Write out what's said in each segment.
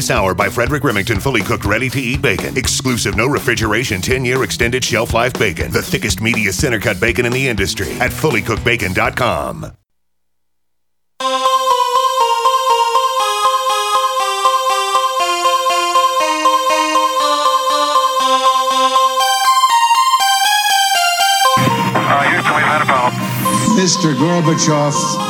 this hour by Frederick Remington fully cooked, ready to eat bacon. Exclusive, no refrigeration, 10 year extended shelf life bacon. The thickest, meatiest center cut bacon in the industry at fullycookedbacon.com. Mr. Gorbachev,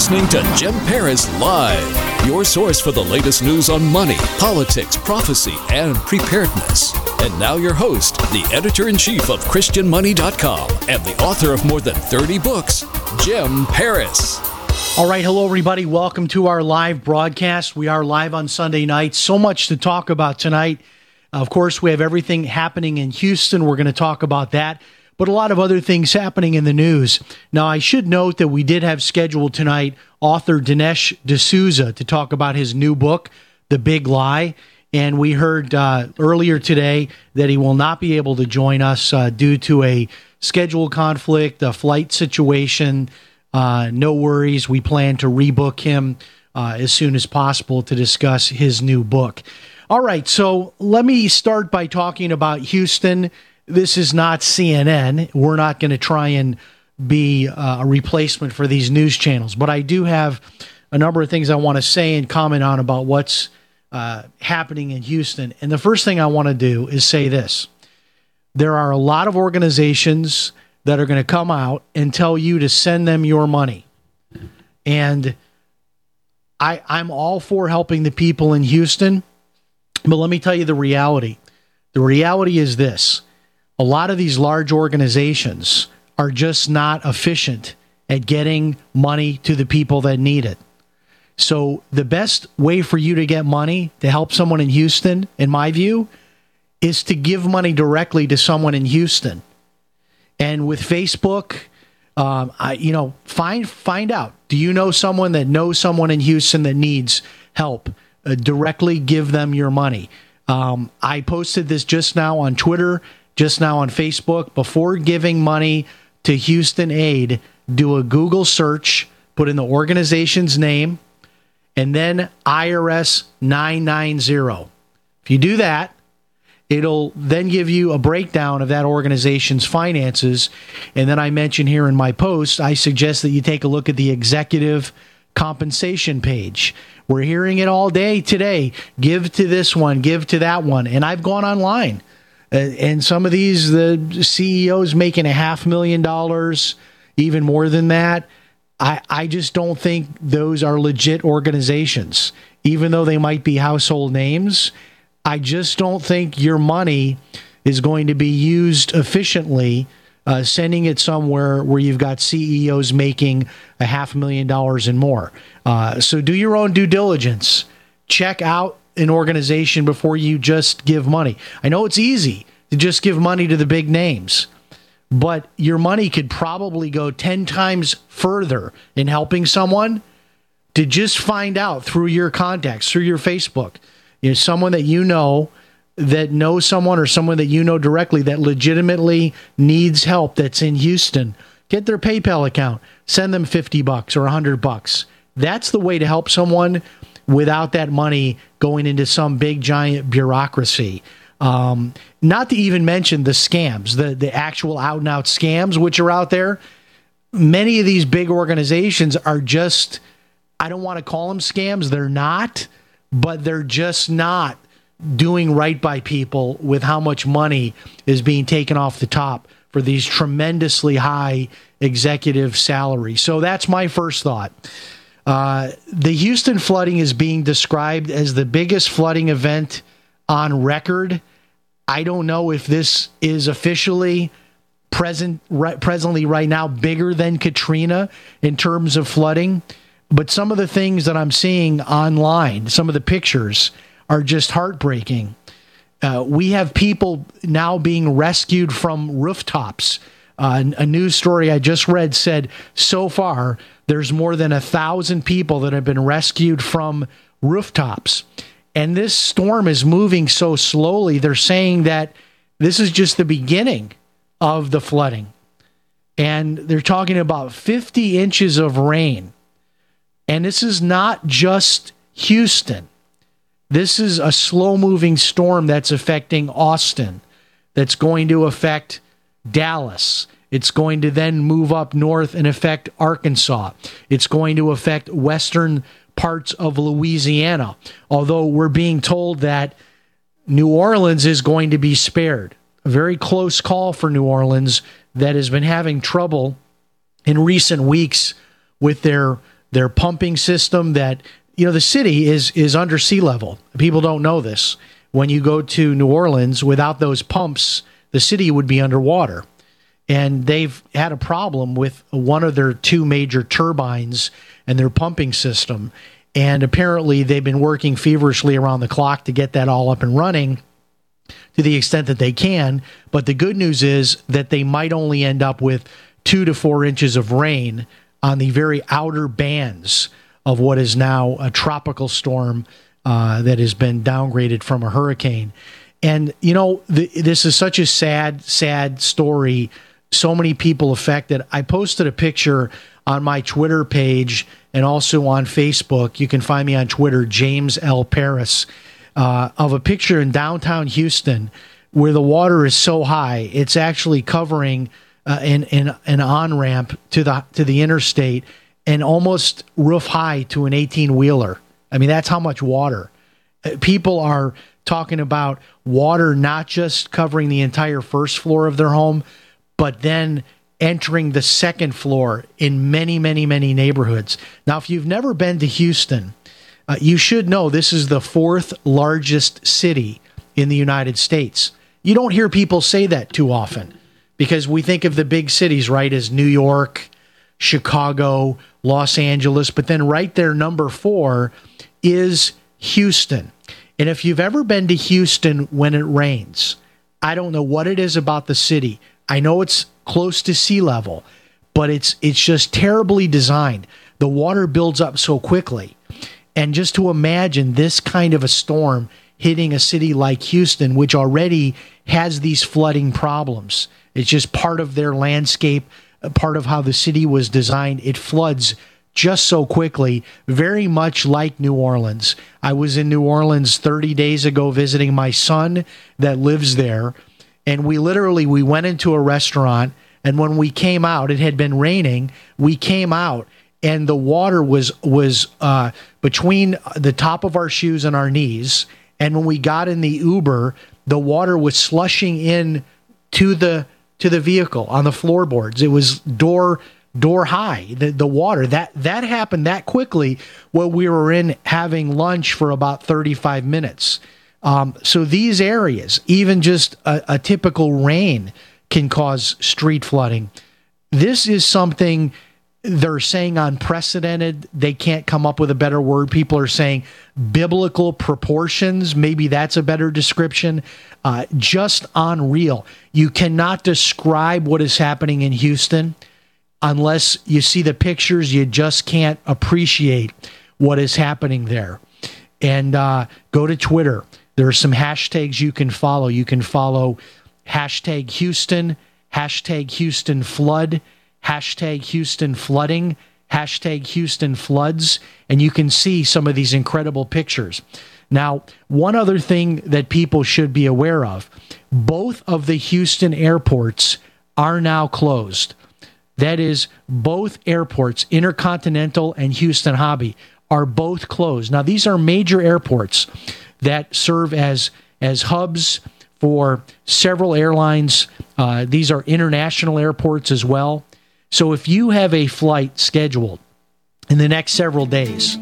listening to Jim Paris Live, your source for the latest news on money, politics, prophecy, and preparedness. And now, your host, the editor in chief of ChristianMoney.com and the author of more than 30 books, Jim Paris. All right, hello everybody. Welcome to our live broadcast. We are live on Sunday night. So much to talk about tonight. Of course, we have everything happening in Houston. We're going to talk about that, but a lot of other things happening in the news. Now, I should note that we did have scheduled tonight author Dinesh D'Souza to talk about his new book, The Big Lie. And we heard uh, earlier today that he will not be able to join us uh, due to a schedule conflict, a flight situation. Uh, no worries. We plan to rebook him uh, as soon as possible to discuss his new book. All right. So let me start by talking about Houston. This is not CNN. We're not going to try and be uh, a replacement for these news channels, but I do have a number of things I want to say and comment on about what's uh, happening in Houston. And the first thing I want to do is say this there are a lot of organizations that are going to come out and tell you to send them your money. And I, I'm all for helping the people in Houston, but let me tell you the reality. The reality is this a lot of these large organizations are just not efficient at getting money to the people that need it. So, the best way for you to get money to help someone in Houston, in my view, is to give money directly to someone in Houston. And with Facebook, um, I, you know, find find out. Do you know someone that knows someone in Houston that needs help? Uh, directly give them your money. Um, I posted this just now on Twitter, just now on Facebook. Before giving money to Houston Aid, do a Google search, put in the organization's name, and then IRS 990. If you do that, it'll then give you a breakdown of that organization's finances. And then I mention here in my post, I suggest that you take a look at the executive compensation page. We're hearing it all day today. Give to this one, give to that one. And I've gone online. Uh, and some of these, the CEOs making a half million dollars, even more than that. I, I just don't think those are legit organizations, even though they might be household names. I just don't think your money is going to be used efficiently. Uh, sending it somewhere where you've got CEOs making a half million dollars and more. Uh, so do your own due diligence. Check out an organization before you just give money. I know it's easy to just give money to the big names, but your money could probably go 10 times further in helping someone to just find out through your contacts, through your Facebook, you know, someone that you know that knows someone or someone that you know directly that legitimately needs help that's in Houston. Get their PayPal account, send them 50 bucks or 100 bucks. That's the way to help someone without that money going into some big giant bureaucracy. Um, not to even mention the scams, the, the actual out and out scams which are out there. Many of these big organizations are just, I don't want to call them scams, they're not, but they're just not doing right by people with how much money is being taken off the top for these tremendously high executive salaries. So that's my first thought. Uh, the Houston flooding is being described as the biggest flooding event on record. I don't know if this is officially present right, presently right now bigger than Katrina in terms of flooding, but some of the things that I'm seeing online, some of the pictures are just heartbreaking. Uh, we have people now being rescued from rooftops. Uh, a news story I just read said so far there's more than a thousand people that have been rescued from rooftops. And this storm is moving so slowly, they're saying that this is just the beginning of the flooding. And they're talking about 50 inches of rain. And this is not just Houston. This is a slow moving storm that's affecting Austin, that's going to affect Dallas. It's going to then move up north and affect Arkansas. It's going to affect western parts of Louisiana, although we're being told that New Orleans is going to be spared. A very close call for New Orleans that has been having trouble in recent weeks with their their pumping system that you know the city is is under sea level. People don't know this. When you go to New Orleans without those pumps, the city would be underwater. And they've had a problem with one of their two major turbines and their pumping system. And apparently, they've been working feverishly around the clock to get that all up and running to the extent that they can. But the good news is that they might only end up with two to four inches of rain on the very outer bands of what is now a tropical storm uh, that has been downgraded from a hurricane. And, you know, this is such a sad, sad story. So many people affected. I posted a picture on my Twitter page and also on Facebook. You can find me on Twitter, James L. Paris, uh, of a picture in downtown Houston where the water is so high it's actually covering uh, an, an, an on ramp to the to the interstate and almost roof high to an 18 wheeler. I mean that's how much water. Uh, people are talking about water not just covering the entire first floor of their home, but then entering the second floor in many, many, many neighborhoods. Now, if you've never been to Houston, uh, you should know this is the fourth largest city in the United States. You don't hear people say that too often because we think of the big cities, right, as New York, Chicago, Los Angeles, but then right there, number four is Houston. And if you've ever been to Houston when it rains, I don't know what it is about the city. I know it's close to sea level, but it's it's just terribly designed. The water builds up so quickly. And just to imagine this kind of a storm hitting a city like Houston, which already has these flooding problems. It's just part of their landscape, part of how the city was designed. It floods just so quickly, very much like New Orleans. I was in New Orleans 30 days ago visiting my son that lives there and we literally we went into a restaurant and when we came out it had been raining we came out and the water was was uh, between the top of our shoes and our knees and when we got in the uber the water was slushing in to the to the vehicle on the floorboards it was door door high the, the water that that happened that quickly while we were in having lunch for about 35 minutes um, so these areas, even just a, a typical rain, can cause street flooding. This is something they're saying unprecedented. They can't come up with a better word. People are saying biblical proportions. Maybe that's a better description. Uh, just unreal. You cannot describe what is happening in Houston unless you see the pictures. You just can't appreciate what is happening there. And uh, go to Twitter. There are some hashtags you can follow. You can follow hashtag Houston, hashtag Houston flood, hashtag Houston flooding, hashtag Houston floods, and you can see some of these incredible pictures. Now, one other thing that people should be aware of both of the Houston airports are now closed. That is, both airports, Intercontinental and Houston Hobby, are both closed. Now, these are major airports that serve as as hubs for several airlines. Uh, these are international airports as well. So if you have a flight scheduled in the next several days,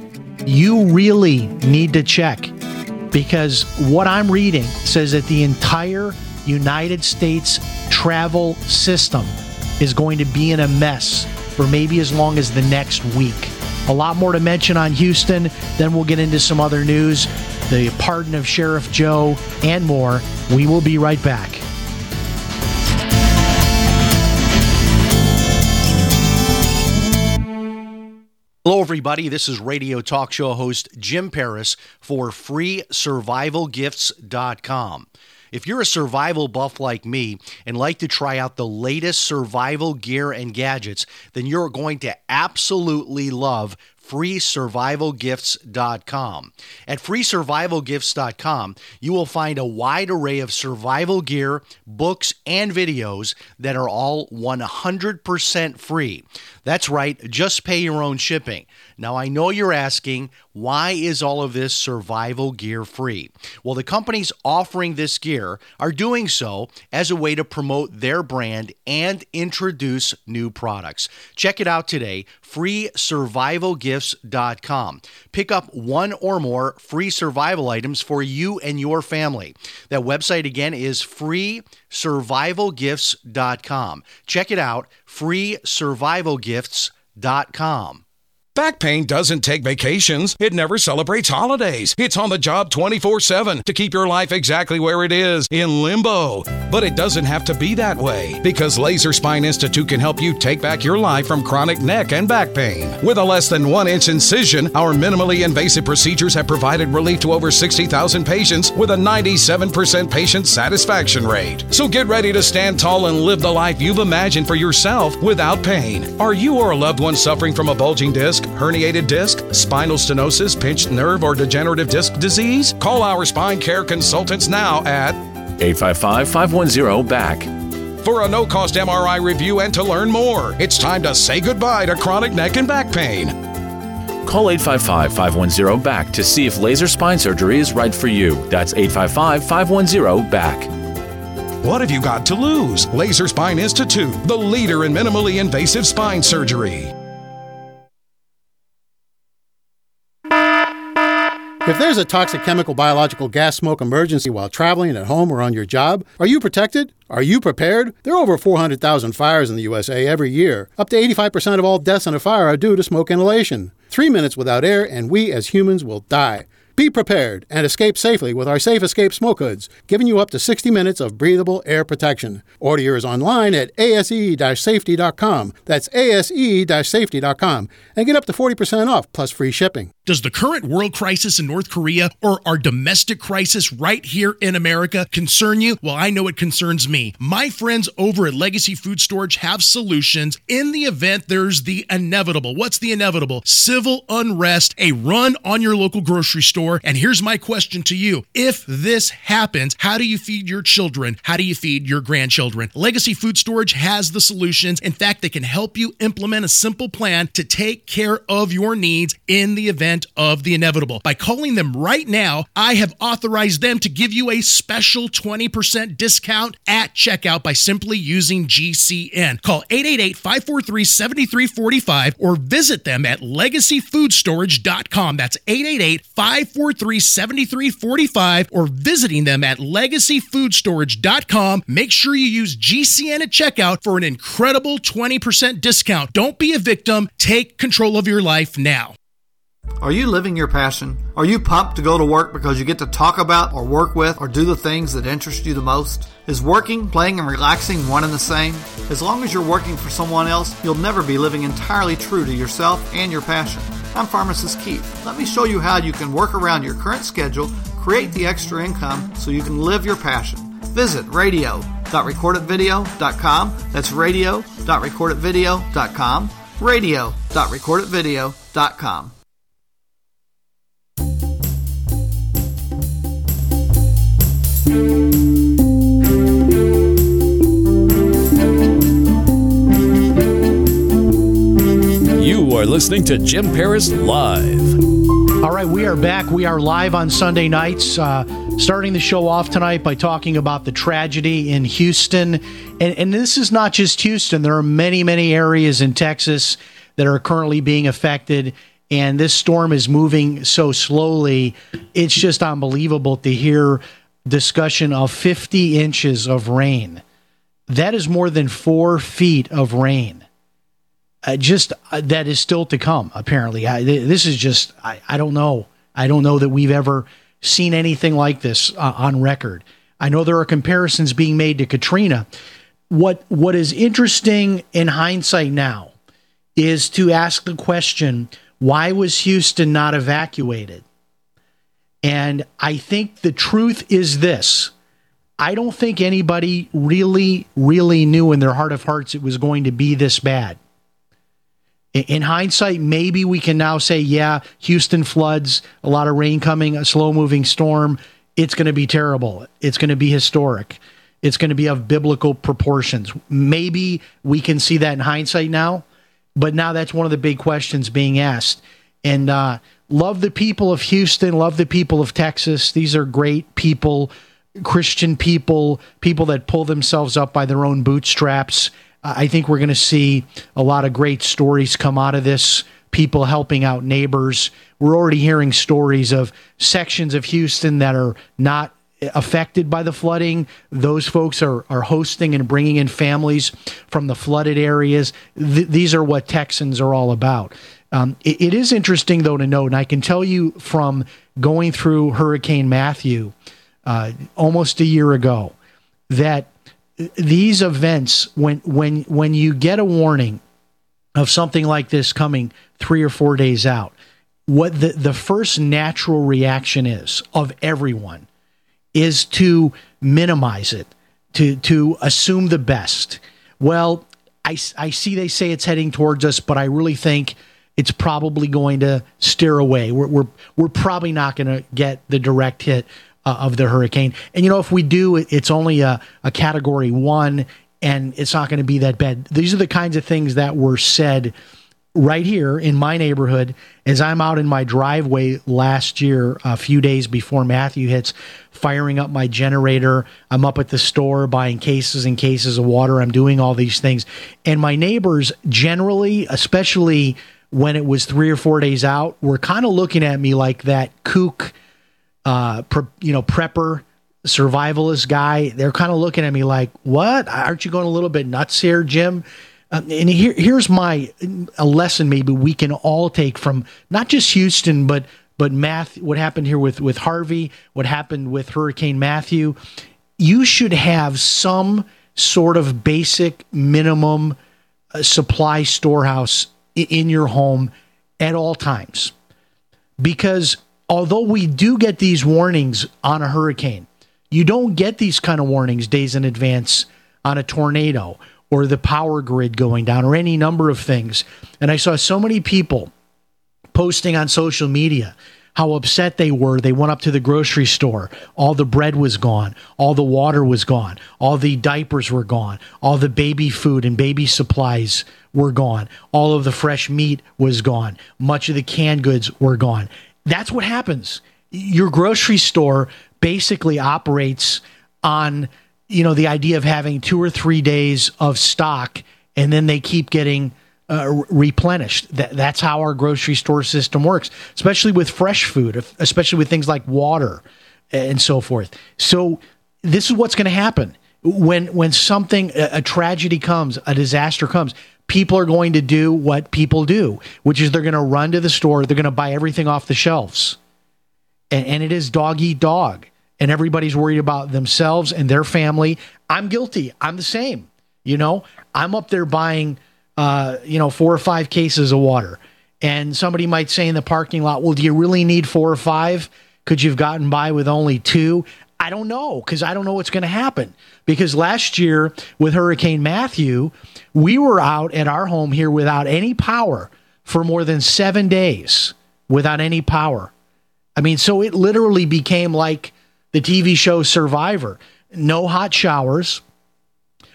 you really need to check because what I'm reading says that the entire United States travel system is going to be in a mess for maybe as long as the next week. A lot more to mention on Houston. Then we'll get into some other news. the pardon of Sheriff Joe, and more. We will be right back. Hello, everybody. This is radio talk show host Jim Paris for FreeSurvivalGifts.com. If you're a survival buff like me and like to try out the latest survival gear and gadgets, then you're going to absolutely love freesurvivalgifts.com. At freesurvivalgifts.com, you will find a wide array of survival gear, books, and videos that are all 100% free. That's right, just pay your own shipping. Now, I know you're asking, why is all of this survival gear free? Well, the companies offering this gear are doing so as a way to promote their brand and introduce new products. Check it out today, freesurvivalgifts.com. Pick up one or more free survival items for you and your family. That website again is freesurvivalgifts.com. Check it out, freesurvivalgifts.com. Back pain doesn't take vacations. It never celebrates holidays. It's on the job 24 7 to keep your life exactly where it is in limbo. But it doesn't have to be that way because Laser Spine Institute can help you take back your life from chronic neck and back pain. With a less than one inch incision, our minimally invasive procedures have provided relief to over 60,000 patients with a 97% patient satisfaction rate. So get ready to stand tall and live the life you've imagined for yourself without pain. Are you or a loved one suffering from a bulging disc? Herniated disc, spinal stenosis, pinched nerve, or degenerative disc disease? Call our spine care consultants now at 855 510 BACK. For a no cost MRI review and to learn more, it's time to say goodbye to chronic neck and back pain. Call 855 510 BACK to see if laser spine surgery is right for you. That's 855 510 BACK. What have you got to lose? Laser Spine Institute, the leader in minimally invasive spine surgery. If there's a toxic chemical, biological, gas, smoke emergency while traveling at home or on your job, are you protected? Are you prepared? There are over 400,000 fires in the USA every year. Up to 85% of all deaths in a fire are due to smoke inhalation. Three minutes without air, and we as humans will die. Be prepared and escape safely with our Safe Escape smoke hoods, giving you up to 60 minutes of breathable air protection. Order yours online at ase-safety.com. That's ase-safety.com and get up to 40% off plus free shipping. Does the current world crisis in North Korea or our domestic crisis right here in America concern you? Well, I know it concerns me. My friends over at Legacy Food Storage have solutions in the event there's the inevitable. What's the inevitable? Civil unrest, a run on your local grocery store. And here's my question to you If this happens, how do you feed your children? How do you feed your grandchildren? Legacy Food Storage has the solutions. In fact, they can help you implement a simple plan to take care of your needs in the event of the inevitable. By calling them right now, I have authorized them to give you a special 20% discount at checkout by simply using GCN. Call 888 543 7345 or visit them at legacyfoodstorage.com. That's 888 543 7345 or visiting them at legacyfoodstorage.com. Make sure you use GCN at checkout for an incredible 20% discount. Don't be a victim. Take control of your life now. Are you living your passion? Are you pumped to go to work because you get to talk about or work with or do the things that interest you the most? Is working, playing, and relaxing one and the same? As long as you're working for someone else, you'll never be living entirely true to yourself and your passion. I'm Pharmacist Keith. Let me show you how you can work around your current schedule, create the extra income so you can live your passion. Visit radio.recordedvideo.com. That's radio.recordedvideo.com. Radio.recordedvideo.com. You are listening to Jim Paris Live. All right, we are back. We are live on Sunday nights, uh, starting the show off tonight by talking about the tragedy in Houston. And, and this is not just Houston, there are many, many areas in Texas that are currently being affected. And this storm is moving so slowly. It's just unbelievable to hear discussion of 50 inches of rain. That is more than four feet of rain. Uh, just uh, that is still to come. Apparently, I, this is just I, I don't know. I don't know that we've ever seen anything like this uh, on record. I know there are comparisons being made to Katrina. What what is interesting in hindsight now is to ask the question, why was Houston not evacuated? And I think the truth is this. I don't think anybody really, really knew in their heart of hearts it was going to be this bad. In hindsight, maybe we can now say, yeah, Houston floods, a lot of rain coming, a slow moving storm. It's going to be terrible. It's going to be historic. It's going to be of biblical proportions. Maybe we can see that in hindsight now, but now that's one of the big questions being asked. And uh, love the people of Houston, love the people of Texas. These are great people, Christian people, people that pull themselves up by their own bootstraps. I think we're going to see a lot of great stories come out of this. People helping out neighbors. We're already hearing stories of sections of Houston that are not affected by the flooding. Those folks are, are hosting and bringing in families from the flooded areas. Th- these are what Texans are all about. Um, it, it is interesting, though, to note, and I can tell you from going through Hurricane Matthew uh, almost a year ago, that these events, when when when you get a warning of something like this coming three or four days out, what the, the first natural reaction is of everyone is to minimize it, to to assume the best. Well, I, I see they say it's heading towards us, but I really think it's probably going to steer away. We're we're, we're probably not going to get the direct hit uh, of the hurricane. And you know, if we do, it's only a, a category one, and it's not going to be that bad. These are the kinds of things that were said right here in my neighborhood as I'm out in my driveway last year, a few days before Matthew hits, firing up my generator. I'm up at the store buying cases and cases of water. I'm doing all these things. And my neighbors generally, especially when it was three or four days out, were kind of looking at me like that kook, uh, pre, you know, prepper survivalist guy. They're kind of looking at me like, what? Aren't you going a little bit nuts here, Jim? Uh, and here, here's my a lesson maybe we can all take from not just Houston, but but math. What happened here with with Harvey? What happened with Hurricane Matthew? You should have some sort of basic minimum uh, supply storehouse in your home at all times, because although we do get these warnings on a hurricane, you don't get these kind of warnings days in advance on a tornado or the power grid going down or any number of things. And I saw so many people posting on social media how upset they were. They went up to the grocery store. All the bread was gone. All the water was gone. All the diapers were gone. All the baby food and baby supplies were gone. All of the fresh meat was gone. Much of the canned goods were gone. That's what happens. Your grocery store basically operates on you know, the idea of having two or three days of stock and then they keep getting uh, replenished. That, that's how our grocery store system works, especially with fresh food, especially with things like water and so forth. So this is what's going to happen when when something a, tragedy comes, a disaster comes. People are going to do what people do, which is they're going to run to the store, they're going to buy everything off the shelves, and, and it is dog eat dog and everybody's worried about themselves and their family. I'm guilty. I'm the same. You know, I'm up there buying, uh, you know, four or five cases of water. And somebody might say in the parking lot, well, do you really need four or five? Could you have gotten by with only two? I don't know because I don't know what's going to happen. Because last year with Hurricane Matthew, we were out at our home here without any power for more than seven days without any power. I mean, so it literally became like the TV show Survivor. No hot showers.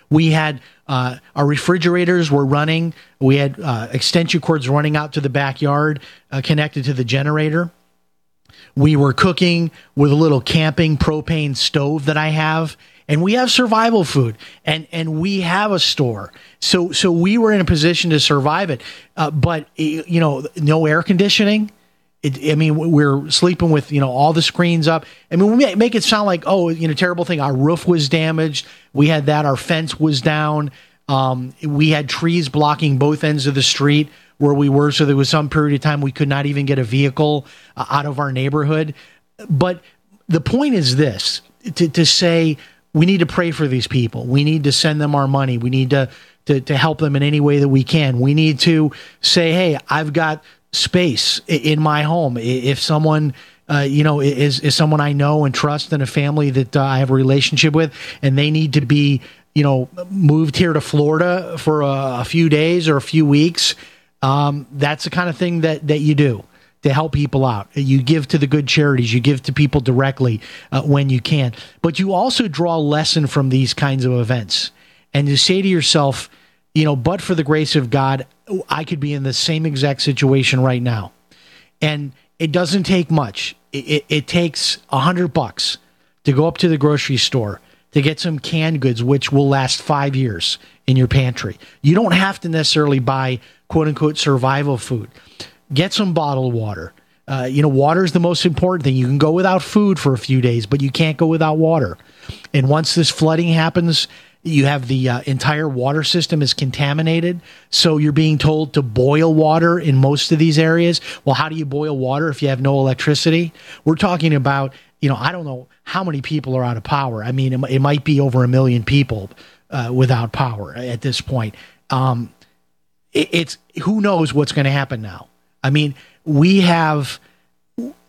We had uh, our refrigerators were running. We had uh, extension cords running out to the backyard uh, connected to the generator. We were cooking with a little camping propane stove that I have, and we have survival food, and and we have a store. So so we were in a position to survive it. Uh, but you know, no air conditioning it, I mean, we're sleeping with you know all the screens up. I mean, we make it sound like oh, you know, terrible thing. Our roof was damaged. We had that. Our fence was down. Um, we had trees blocking both ends of the street where we were. So there was some period of time we could not even get a vehicle uh, out of our neighborhood. But the point is this to, to say we need to pray for these people. We need to send them our money. We need to, to, to help them in any way that we can. We need to say, hey, I've got space in my home. If someone, uh, you know, is, is someone I know and trust and a family that uh, I have a relationship with, and they need to be, you know, moved here to Florida for a, a few days or a few weeks, um, that's the kind of thing that, that you do to help people out. You give to the good charities, you give to people directly uh, when you can. But you also draw a lesson from these kinds of events and you say to yourself, you know, but for the grace of God, I could be in the same exact situation right now. And it doesn't take much. It, it, it takes a hundred bucks to go up to the grocery store to get some canned goods, which will last five years in your pantry. You don't have to necessarily buy quote unquote survival food get some bottled water. Uh, you know, water is the most important thing. You can go without food for a few days, but you can't go without water. And once this flooding happens, you have the uh, entire water system is contaminated. So you're being told to boil water in most of these areas. Well, how do you boil water if you have no electricity? We're talking about, you know, I don't know how many people are out of power. I mean, it, it might be over a million people uh, without power at this point. Um, it's who knows what's going to happen now. I mean, we have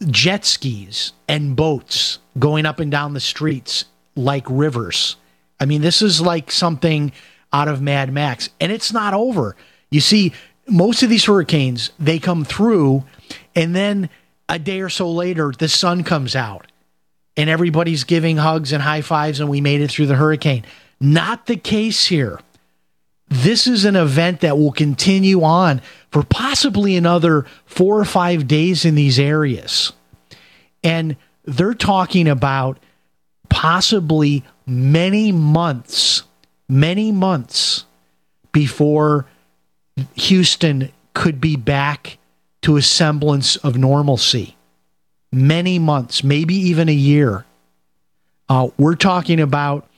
jet skis and boats going up and down the streets like rivers. I mean, this is like something out of Mad Max, and it's not over. You see, most of these hurricanes, they come through, and then a day or so later, the sun comes out, and everybody's giving hugs and high fives, and we made it through the hurricane. Not the case here. This is an event that will continue on for possibly another four or five days in these areas. And they're talking about possibly many months, many months before Houston could be back to a semblance of normalcy. Many months, maybe even a year. Uh, we're talking about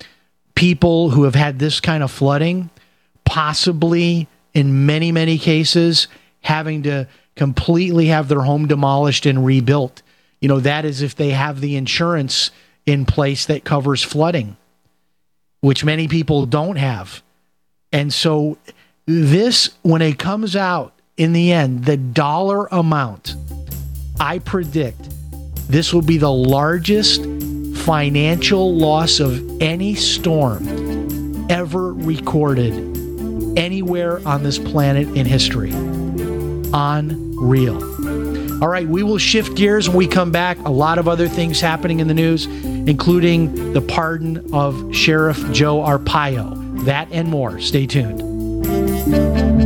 people who have had this kind of flooding possibly in many, many cases having to completely have their home demolished and rebuilt. You know, that is if they have the insurance in place that covers flooding, which many people don't have. And so, this, when it comes out in the end, the dollar amount, I predict this will be the largest financial loss of any storm ever recorded anywhere on this planet in history. Unreal. All right, we will shift gears when we come back. A lot of other things happening in the news, including the pardon of Sheriff Joe Arpaio. That and more. Stay tuned.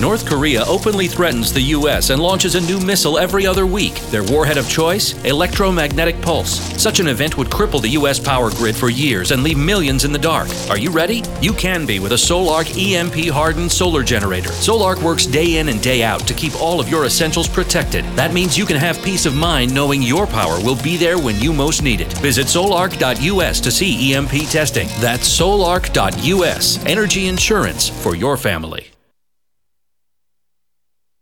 North Korea openly threatens the U.S. and launches a new missile every other week. Their warhead of choice? Electromagnetic pulse. Such an event would cripple the U.S. power grid for years and leave millions in the dark. Are you ready? You can be with a Solark EMP hardened solar generator. Solark works day in and day out to keep all of your essentials protected. That means you can have peace of mind knowing your power will be there when you most need it. Visit solark.us to see EMP testing. That's solark.us. Energy insurance for your family.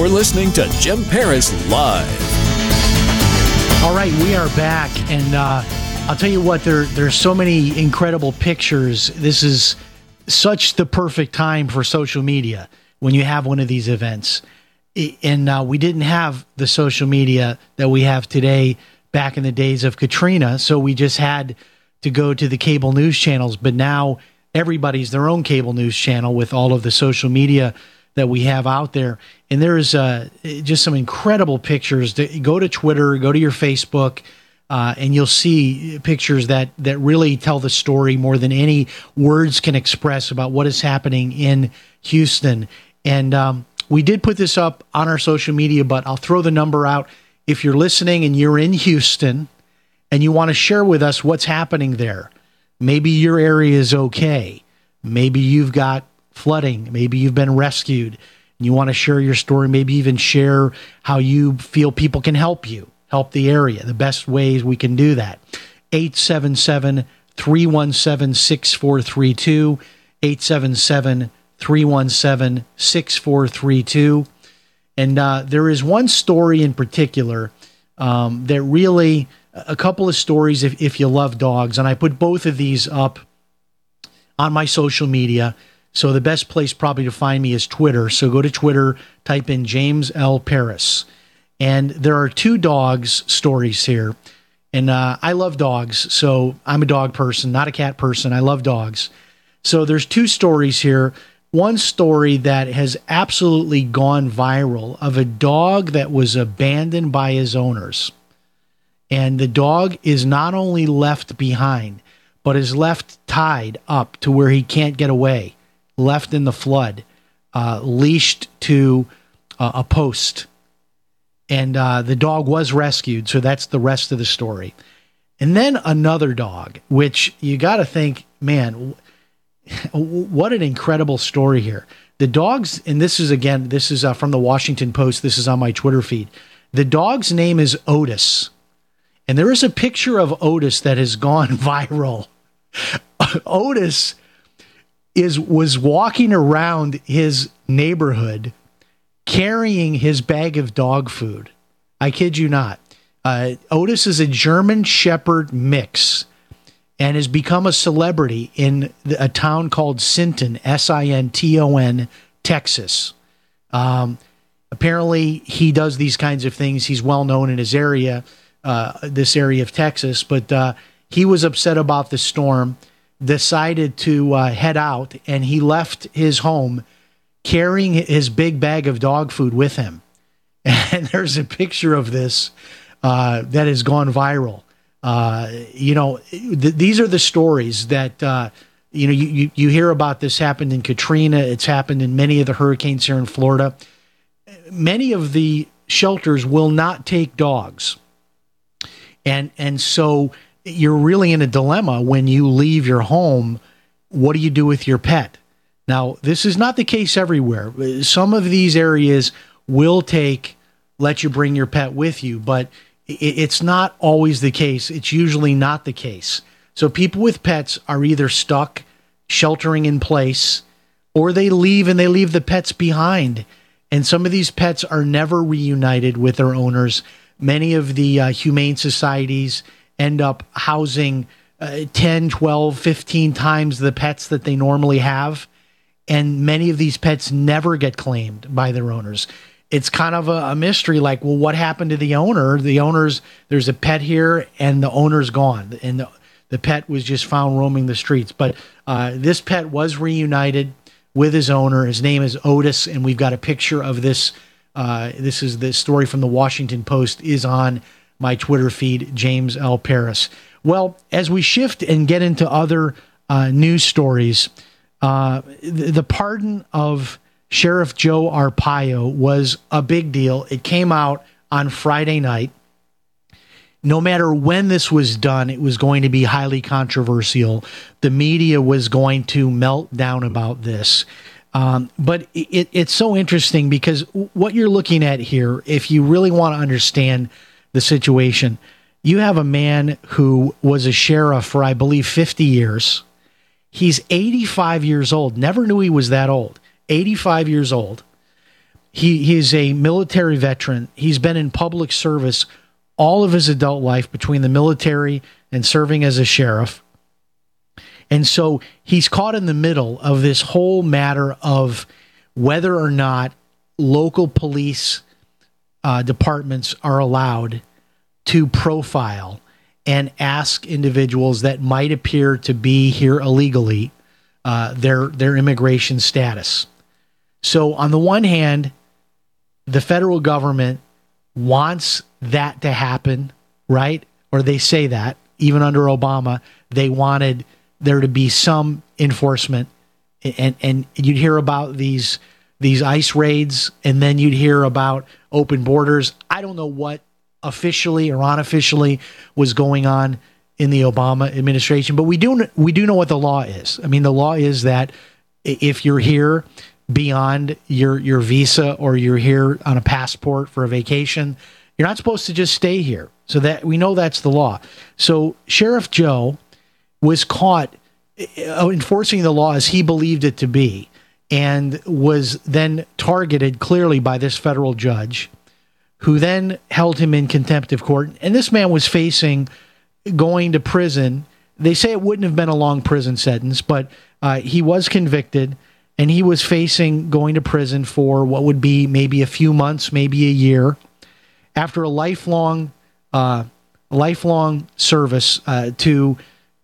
You're listening to Jim Paris Live. All right, we are back, and uh, I'll tell you what. There, there's so many incredible pictures. This is such the perfect time for social media when you have one of these events. And uh, we didn't have the social media that we have today back in the days of Katrina, so we just had to go to the cable news channels. But now everybody's their own cable news channel with all of the social media that we have out there. And there's uh, just some incredible pictures. Go to Twitter, go to your Facebook, uh, and you'll see pictures that that really tell the story more than any words can express about what is happening in Houston. And um, we did put this up on our social media, but I'll throw the number out. If you're listening and you're in Houston and you want to share with us what's happening there, maybe your area is okay. Maybe you've got flooding. Maybe you've been rescued and you want to share your story. Maybe even share how you feel people can help you, help the area. The best ways we can do that. 877 317 6432. 877 317 6432. And uh, there is one story in particular um, that really, a couple of stories if, if you love dogs. And I put both of these up on my social media. So the best place probably to find me is Twitter. So go to Twitter, type in James L. Paris. And there are two dogs stories here. And uh, I love dogs. So I'm a dog person, not a cat person. I love dogs. So there's two stories here. One story that has absolutely gone viral of a dog that was abandoned by his owners. And the dog is not only left behind, but is left tied up to where he can't get away, left in the flood, uh, leashed to uh, a post. And uh, the dog was rescued. So that's the rest of the story. And then another dog, which you got to think, man, what an incredible story here. The dogs, and this is again, this is uh, from the Washington Post. This is on my Twitter feed. The dog's name is Otis. And there is a picture of Otis that has gone viral. Otis is was walking around his neighborhood carrying his bag of dog food. I kid you not. Uh, Otis is a German Shepherd mix and has become a celebrity in a town called Sinton, S I N T O N, Texas. Um, apparently, he does these kinds of things. He's well known in his area, uh, this area of Texas, but uh, he was upset about the storm, decided to uh, head out, and he left his home carrying his big bag of dog food with him. And there's a picture of this uh, that has gone viral. Uh, you know, th- these are the stories that uh, you know you, you, hear about. This happened in Katrina. It's happened in many of the hurricanes here in Florida. Many of the shelters will not take dogs, and and so you're really in a dilemma when you leave your home. What do you do with your pet? Now, this is not the case everywhere. Some of these areas will take let you bring your pet with you, but it's not always the case. It's usually not the case. So people with pets are either stuck sheltering in place or they leave and they leave the pets behind. And some of these pets are never reunited with their owners. Many of the uh, humane societies end up housing uh, 10, 12, 15 times the pets that they normally have. And many of these pets never get claimed by their owners. It's kind of a, a, mystery like well what happened to the owner? The owner's there's a pet here and the owner's gone. And the, the pet was just found roaming the streets. But uh, this pet was reunited with his owner. His name is otis and we've got a picture of this uh, this is the story from the washington post is on my twitter feed james l paris well as we shift and get into other uh, news stories uh, the, the pardon of Sheriff Joe Arpaio was a big deal. It came out on Friday night. No matter when this was done, it was going to be highly controversial. The media was going to melt down about this. Um, but it, it's so interesting because what you're looking at here, if you really want to understand the situation, you have a man who was a sheriff for, I believe, 50 years. He's 85 years old. Never knew he was that old. 85 years old. He, he is a military veteran. He's been in public service all of his adult life between the military and serving as a sheriff. And so he's caught in the middle of this whole matter of whether or not local police uh, departments are allowed to profile and ask individuals that might appear to be here illegally uh, their their immigration status. So, on the one hand, the federal government wants that to happen, right? Or they say that even under Obama, they wanted there to be some enforcement, and and you'd hear about these these ICE raids, and then you'd hear about open borders. I don't know what officially or unofficially was going on in the Obama administration, but we do we do know what the law is. I mean, the law is that if you're here beyond your your visa or you're here on a passport for a vacation, you're not supposed to just stay here. So that we know that's the law. So Sheriff Joe was caught enforcing the law as he believed it to be and was then targeted clearly by this federal judge who then held him in contempt of court. And this man was facing going to prison. They say it wouldn't have been a long prison sentence, but uh, he was convicted and he was facing going to prison for what would be maybe a few months, maybe a year, after a lifelong, uh, lifelong service uh, to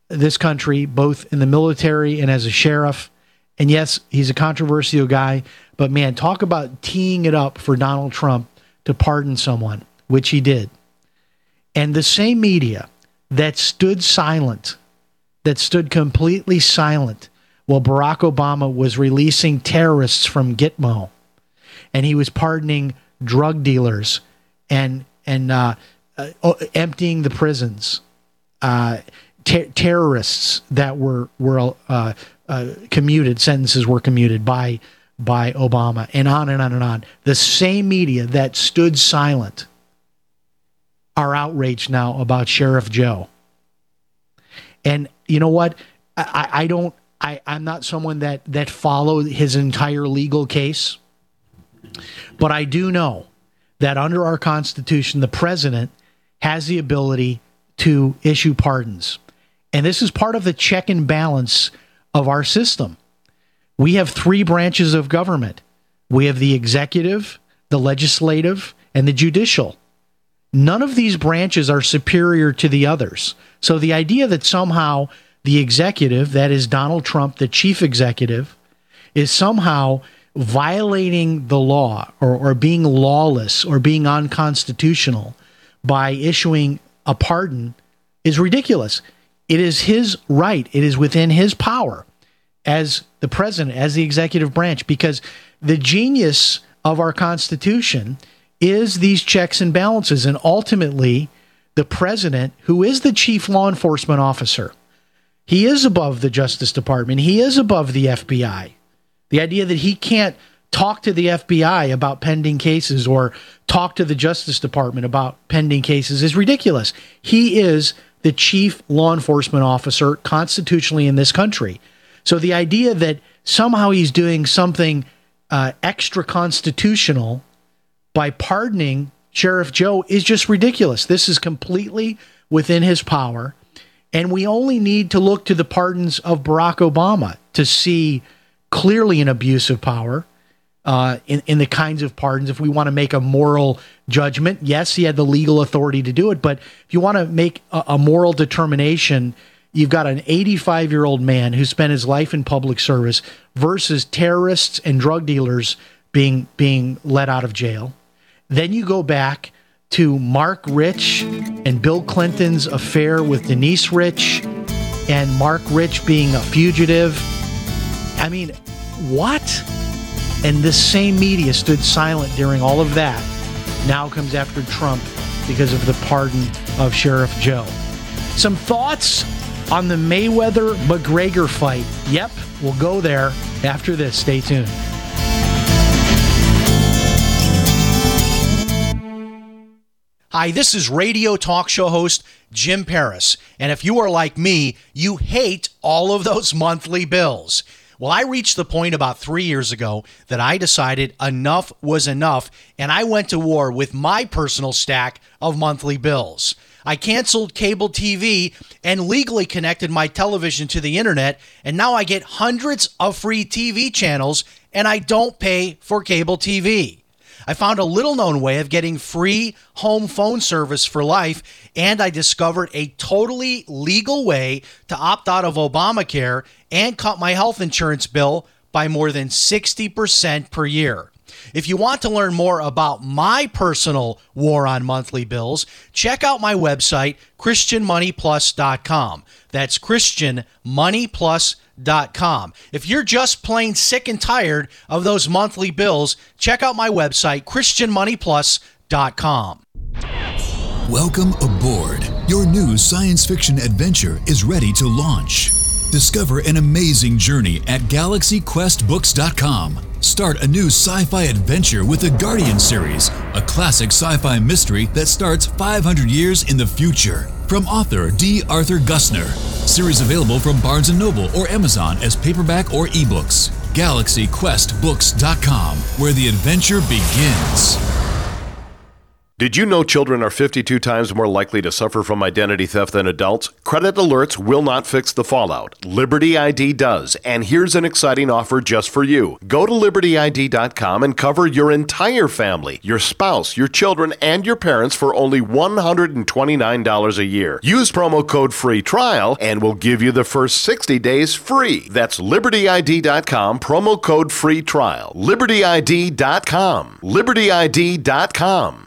this country, both in the military and as a sheriff. And yes, he's a controversial guy, but man, talk about teeing it up for Donald Trump to pardon someone, which he did. And the same media that stood silent, that stood completely silent while Barack Obama was releasing terrorists from Gitmo, and he was pardoning drug dealers and and uh, uh, emptying the prisons, uh, ter- terrorists that were were uh, commuted sentences were commuted by by Obama, and on and on and on. The same media that stood silent are outraged now about Sheriff Joe. And you know what? I, I don't I, I'm not someone that that followed his entire legal case, but I do know that under our Constitution, the president has the ability to issue pardons. And this is part of the check and balance of our system. We have three branches of government we have the executive, the legislative, and the judicial. None of these branches are superior to the others. So the idea that somehow the executive, that is Donald Trump, the chief executive, is somehow violating the law or, or being lawless or being unconstitutional by issuing a pardon is ridiculous. It is his right, it is within his power as the president, as the executive branch, because the genius of our Constitution is these checks and balances. And ultimately, the president, who is the chief law enforcement officer, he is above the Justice Department, he is above the FBI. The idea that he can't talk to the FBI about pending cases or talk to the Justice Department about pending cases is ridiculous. He is the chief law enforcement officer constitutionally in this country. So the idea that somehow he's doing something uh, extra constitutional by pardoning Sheriff Joe is just ridiculous. This is completely within his power. And we only need to look to the pardons of Barack Obama to see clearly an abuse of power uh, in, in the kinds of pardons. If we want to make a moral judgment, yes, he had the legal authority to do it. But if you want to make a, a moral determination, you've got an 85 year old man who spent his life in public service versus terrorists and drug dealers being being let out of jail. Then you go back to Marc Rich and Bill Clinton's affair with Denise Rich and Marc Rich being a fugitive. I mean, what? And this same media stood silent during all of that. Now comes after Trump because of the pardon of Sheriff Joe. Some thoughts on the Mayweather McGregor fight. Yep, we'll go there after this. Stay tuned. Hi, this is radio talk show host Jim Paris. And if you are like me, you hate all of those monthly bills. Well, I reached the point about three years ago that I decided enough was enough, and I went to war with my personal stack of monthly bills. I canceled cable TV and legally connected my television to the internet, and now I get hundreds of free TV channels, and I don't pay for cable TV. I found a little known way of getting free home phone service for life, and I discovered a totally legal way to opt out of Obamacare and cut my health insurance bill by more than 60% per year. If you want to learn more about my personal war on monthly bills, check out my website, ChristianMoneyPlus.com. That's ChristianMoneyPlus.com If you're just plain sick and tired of those monthly bills, check out my website, ChristianMoneyPlus.com. Welcome aboard. Your new science fiction adventure is ready to launch. Discover an amazing journey at GalaxyQuestBooks.com. Start a new sci fi adventure with the Guardian series, a classic sci fi mystery that starts 500 years in the future. From author D. Arthur Gusner. Series available from Barnes & Noble or Amazon as paperback or ebooks. GalaxyQuestBooks.com, where the adventure begins. Did you know children are 52 times more likely to suffer from identity theft than adults? Credit alerts will not fix the fallout. Liberty ID does, and here's an exciting offer just for you. Go to libertyid.com and cover your entire family, your spouse, your children, and your parents for only $129 a year. Use promo code FREE TRIAL and we'll give you the first 60 days free. That's libertyid.com, promo code FREE TRIAL. libertyid.com. libertyid.com.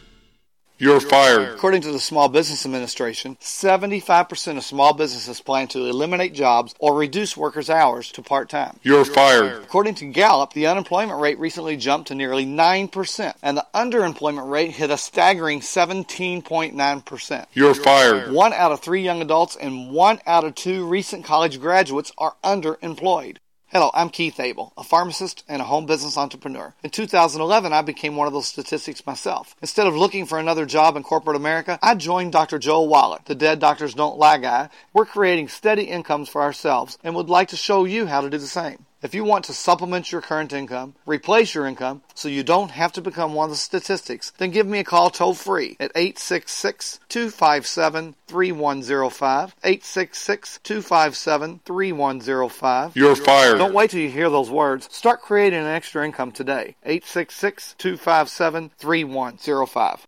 You're fired. According to the Small Business Administration, 75% of small businesses plan to eliminate jobs or reduce workers' hours to part time. You're fired. According to Gallup, the unemployment rate recently jumped to nearly 9%, and the underemployment rate hit a staggering 17.9%. You're fired. One out of three young adults and one out of two recent college graduates are underemployed. Hello, I'm Keith Abel, a pharmacist and a home business entrepreneur. In 2011, I became one of those statistics myself. Instead of looking for another job in corporate America, I joined Dr. Joel Wallach, the Dead Doctors Don't Lie guy. We're creating steady incomes for ourselves and would like to show you how to do the same. If you want to supplement your current income, replace your income so you don't have to become one of the statistics, then give me a call toll free at 866 257 3105. 866 257 3105. You're fired. Don't wait till you hear those words. Start creating an extra income today. 866 257 3105.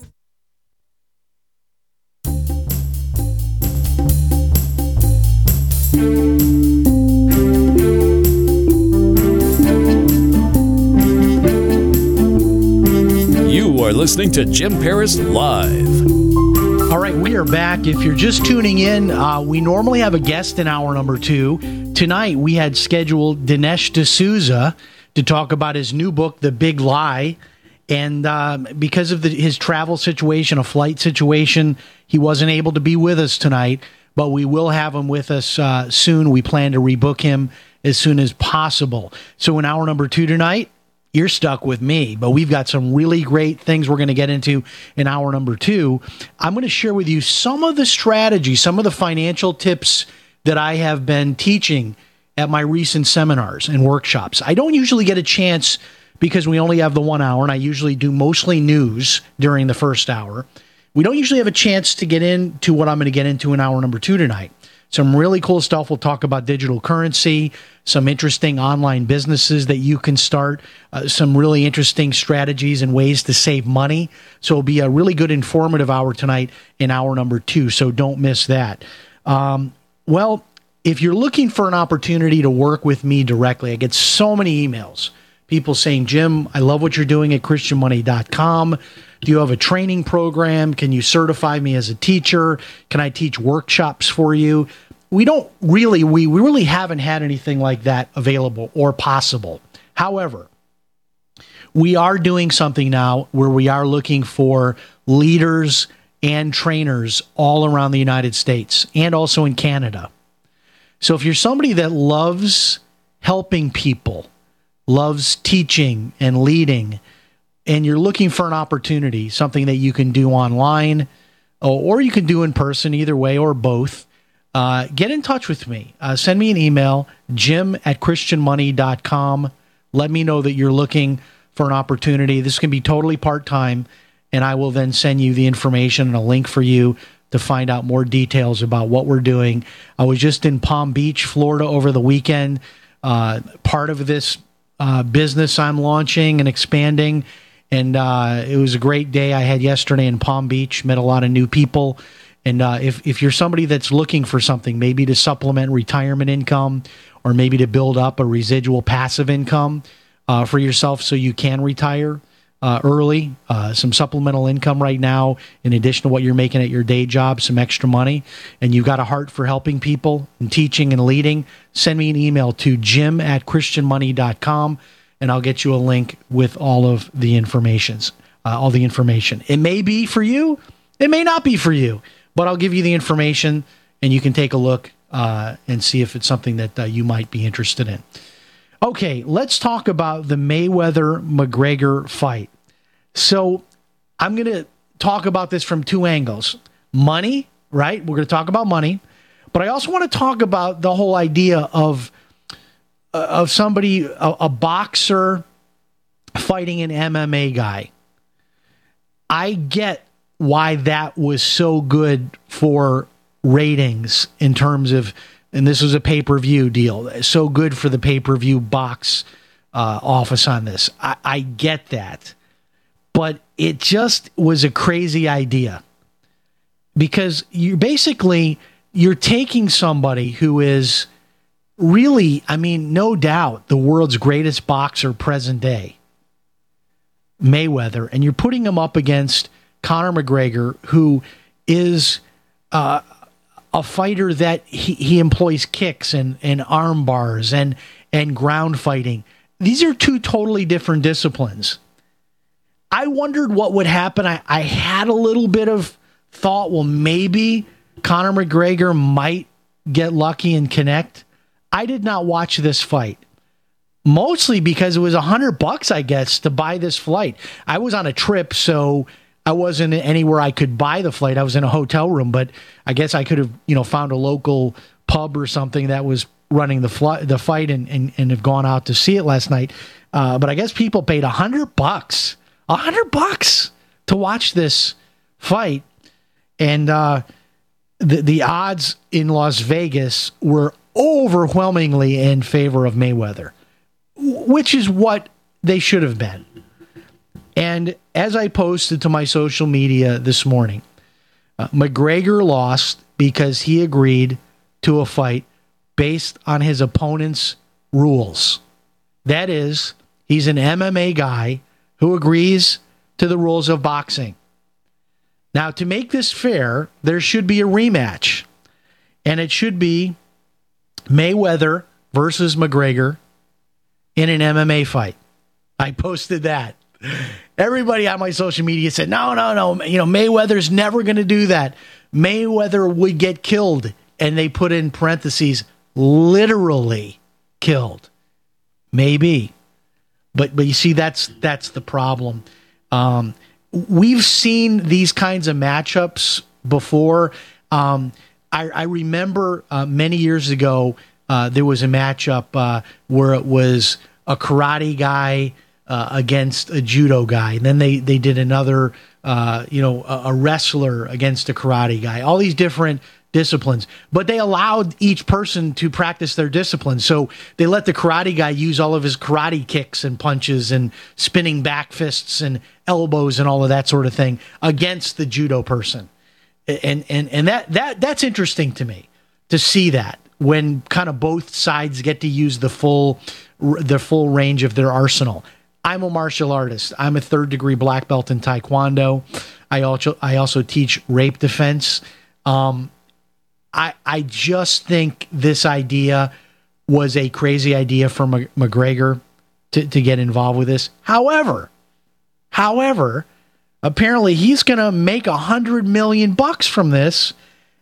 You are listening to Jim Paris Live. All right, we are back. If you're just tuning in, uh, we normally have a guest in hour number two. Tonight, we had scheduled Dinesh D'Souza to talk about his new book, The Big Lie. And um, because of the, his travel situation, a flight situation, he wasn't able to be with us tonight. But we will have him with us uh, soon. We plan to rebook him as soon as possible. So, in hour number two tonight, you're stuck with me, but we've got some really great things we're going to get into in hour number two. I'm going to share with you some of the strategies, some of the financial tips that I have been teaching at my recent seminars and workshops. I don't usually get a chance because we only have the one hour, and I usually do mostly news during the first hour. We don't usually have a chance to get into what I'm going to get into in hour number two tonight. Some really cool stuff. We'll talk about digital currency, some interesting online businesses that you can start, uh, some really interesting strategies and ways to save money. So it'll be a really good informative hour tonight in hour number two. So don't miss that. Um, well, if you're looking for an opportunity to work with me directly, I get so many emails. People saying, Jim, I love what you're doing at ChristianMoney.com. Do you have a training program? Can you certify me as a teacher? Can I teach workshops for you? We don't really, we, we really haven't had anything like that available or possible. However, we are doing something now where we are looking for leaders and trainers all around the United States and also in Canada. So if you're somebody that loves helping people, loves teaching and leading, and you're looking for an opportunity, something that you can do online or you can do in person, either way or both, uh, get in touch with me. Uh, send me an email, jim at christianmoney.com. Let me know that you're looking for an opportunity. This can be totally part time, and I will then send you the information and a link for you to find out more details about what we're doing. I was just in Palm Beach, Florida over the weekend. Uh, part of this uh, business I'm launching and expanding. And uh, it was a great day I had yesterday in Palm Beach, met a lot of new people. And uh, if, if you're somebody that's looking for something, maybe to supplement retirement income or maybe to build up a residual passive income uh, for yourself so you can retire uh, early, uh, some supplemental income right now, in addition to what you're making at your day job, some extra money, and you've got a heart for helping people and teaching and leading, send me an email to jim at christianmoney.com and I'll get you a link with all of the informations, uh, all the information. It may be for you, it may not be for you, but I'll give you the information and you can take a look uh, and see if it's something that uh, you might be interested in. Okay, let's talk about the Mayweather McGregor fight. So I'm going to talk about this from two angles money, right? We're going to talk about money, but I also want to talk about the whole idea of uh, of somebody a, a boxer fighting an MMA guy. I get why that was so good for ratings in terms of, and this was a pay per view deal, so good for the pay per view box uh, office on this. I, I get that, but it just was a crazy idea. Because you basically you're taking somebody who is really, I mean, no doubt the world's greatest boxer present day, Mayweather, and you're putting him up against Conor McGregor, who is uh, a fighter that he, he employs kicks and, and arm bars and and ground fighting. These are two totally different disciplines. I wondered what would happen. I, I had a little bit of thought, well, maybe Conor McGregor might get lucky and connect. I did not watch this fight. Mostly because it was a hundred bucks, I guess, to buy this flight. I was on a trip, so I wasn't anywhere I could buy the flight. I was in a hotel room, but I guess I could have, you know, found a local pub or something that was running the fl- the fight and, and, and have gone out to see it last night. Uh, but I guess people paid a hundred bucks, a hundred bucks to watch this fight, and uh, the the odds in Las Vegas were overwhelmingly in favor of Mayweather, which is what they should have been. And as I posted to my social media this morning, uh, McGregor lost because he agreed to a fight based on his opponent's rules. That is, he's an MMA guy who agrees to the rules of boxing. Now, to make this fair, there should be a rematch, and it should be Mayweather versus McGregor in an MMA fight. I posted that. Everybody on my social media said, no, no, no. You know, Mayweather's never going to do that. Mayweather would get killed. And they put in parentheses, literally killed. Maybe. But but you see, that's that's the problem. Um, we've seen these kinds of matchups before. Um, I, I, remember uh, many years ago uh, there was a matchup uh, where it was a karate guy uh, against a judo guy, and then they they did another, uh, you know, a, a wrestler against a karate guy. All these different disciplines, but they allowed each person to practice their discipline. So they let the karate guy use all of his karate kicks and punches and spinning back fists and elbows and all of that sort of thing against the judo person. And and and that that that's interesting to me to see that when kind of both sides get to use the full the full range of their arsenal. I'm a martial artist. I'm a third degree black belt in taekwondo. I also I also teach rape defense. Um, I I just think this idea was a crazy idea for McGregor to, to get involved with this. However, however, apparently he's going to make a hundred million bucks from this,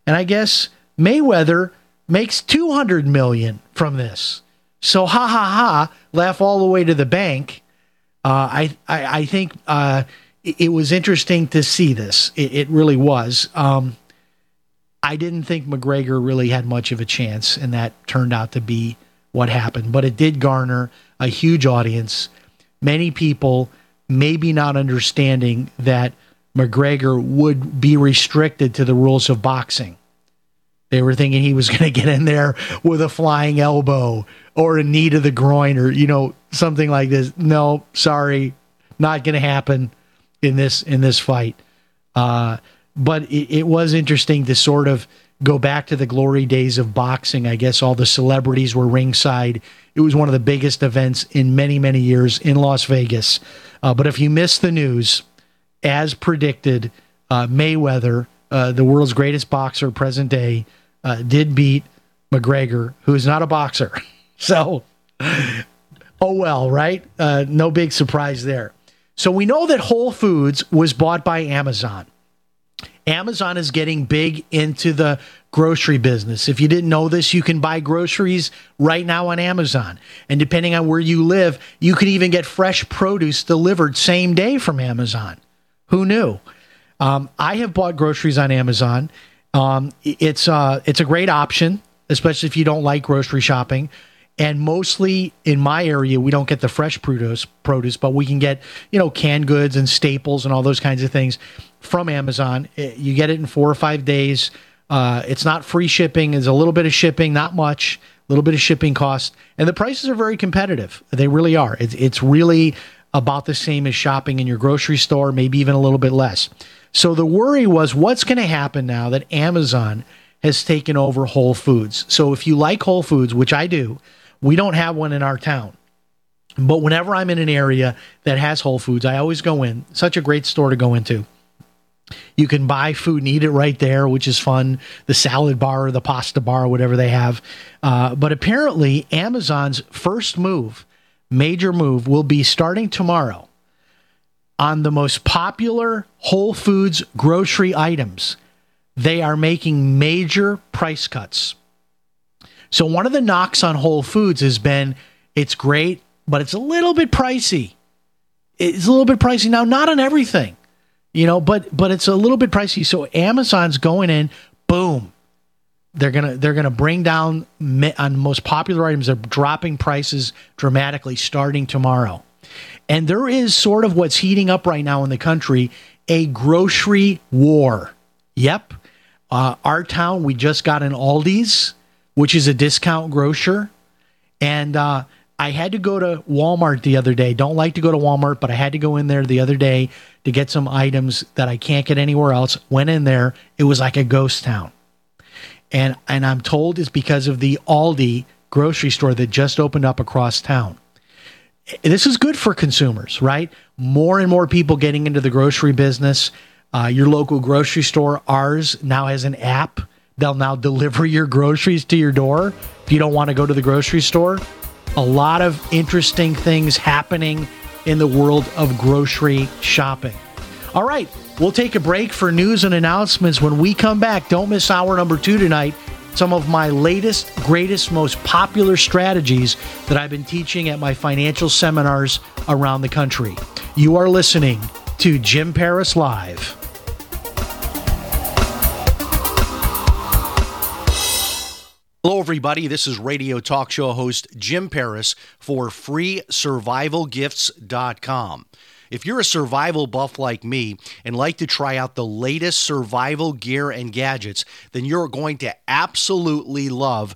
and I guess Mayweather makes two hundred million from this. So ha ha ha, laugh all the way to the bank. Uh, I, I, I think uh, it, it, was interesting to see this. It, it really was. Um, I didn't think McGregor really had much of a chance, and that turned out to be what happened. But it did garner a huge audience. Many people maybe not understanding that McGregor would be restricted to the rules of boxing. They were thinking he was going to get in there with a flying elbow or a knee to the groin or you know something like this. No, sorry, not going to happen in this in this fight. Uh, but it, it was interesting to sort of go back to the glory days of boxing. I guess all the celebrities were ringside. It was one of the biggest events in many, many years in Las Vegas. Uh, but if you missed the news, as predicted, uh, Mayweather, uh, the world's greatest boxer present day, uh, did beat McGregor, who is not a boxer. so, oh well, right? Uh, no big surprise there. So we know that Whole Foods was bought by Amazon. Amazon is getting big into the grocery business. If you didn't know this, you can buy groceries right now on Amazon. And depending on where you live, you could even get fresh produce delivered same day from Amazon. Who knew? Um, I have bought groceries on Amazon. Um, it's uh, it's a great option, especially if you don't like grocery shopping. And mostly in my area, we don't get the fresh produce, produce, but we can get you know canned goods and staples and all those kinds of things from Amazon. You get it in four or five days. Uh, it's not free shipping. It's a little bit of shipping, not much. A little bit of shipping cost, and the prices are very competitive. They really are. It's it's really about the same as shopping in your grocery store, maybe even a little bit less. So the worry was, what's going to happen now that Amazon has taken over Whole Foods? So if you like Whole Foods, which I do, we don't have one in our town. But whenever I'm in an area that has Whole Foods, I always go in. Such a great store to go into. You can buy food and eat it right there, which is fun. The salad bar or the pasta bar, whatever they have. Uh, but apparently, Amazon's first move, major move, will be starting tomorrow on the most popular Whole Foods grocery items. They are making major price cuts. So, one of the knocks on Whole Foods has been it's great, but it's a little bit pricey. It's a little bit pricey. Now, not on everything you know but but it's a little bit pricey so amazon's going in boom they're gonna they're gonna bring down on most popular items they're dropping prices dramatically starting tomorrow and there is sort of what's heating up right now in the country a grocery war yep uh, our town we just got an aldi's which is a discount grocer and uh, I had to go to Walmart the other day. Don't like to go to Walmart, but I had to go in there the other day to get some items that I can't get anywhere else. Went in there, it was like a ghost town. And and I'm told it's because of the Aldi grocery store that just opened up across town. This is good for consumers, right? More and more people getting into the grocery business. Uh, your local grocery store, ours now has an app. They'll now deliver your groceries to your door if you don't want to go to the grocery store a lot of interesting things happening in the world of grocery shopping. All right, we'll take a break for news and announcements. When we come back, don't miss hour number two tonight. Some of my latest, greatest, most popular strategies that I've been teaching at my financial seminars around the country. You are listening to Jim Paris Live. Hello, everybody. This is radio talk show host Jim Paris for FreeSurvivalGifts.com. If you're a survival buff like me and like to try out the latest survival gear and gadgets, then you're going to absolutely love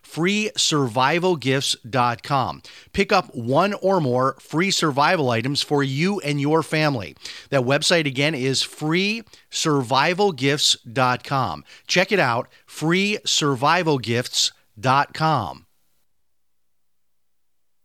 freesurvivalgifts.com. Pick up one or more free survival items for you and your family. That website again is freesurvivalgifts.com. Check it out, freesurvivalgifts.com.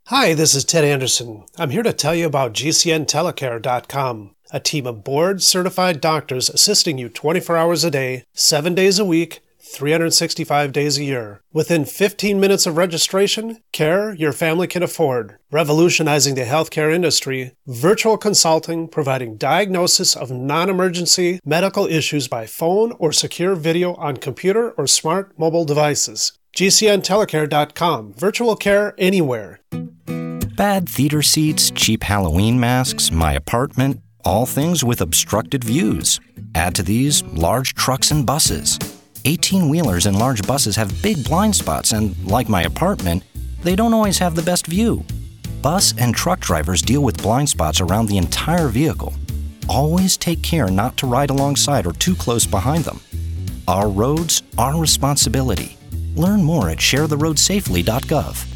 Hi, this is Ted Anderson. I'm here to tell you about GCNTelecare.com, a team of board certified doctors assisting you 24 hours a day, 7 days a week, 365 days a year. Within 15 minutes of registration, care your family can afford. Revolutionizing the healthcare industry, virtual consulting providing diagnosis of non emergency medical issues by phone or secure video on computer or smart mobile devices. GCNTelecare.com. Virtual care anywhere. Bad theater seats, cheap Halloween masks, my apartment, all things with obstructed views. Add to these large trucks and buses. 18 wheelers and large buses have big blind spots, and like my apartment, they don't always have the best view. Bus and truck drivers deal with blind spots around the entire vehicle. Always take care not to ride alongside or too close behind them. Our roads, our responsibility. Learn more at sharetheroadsafely.gov.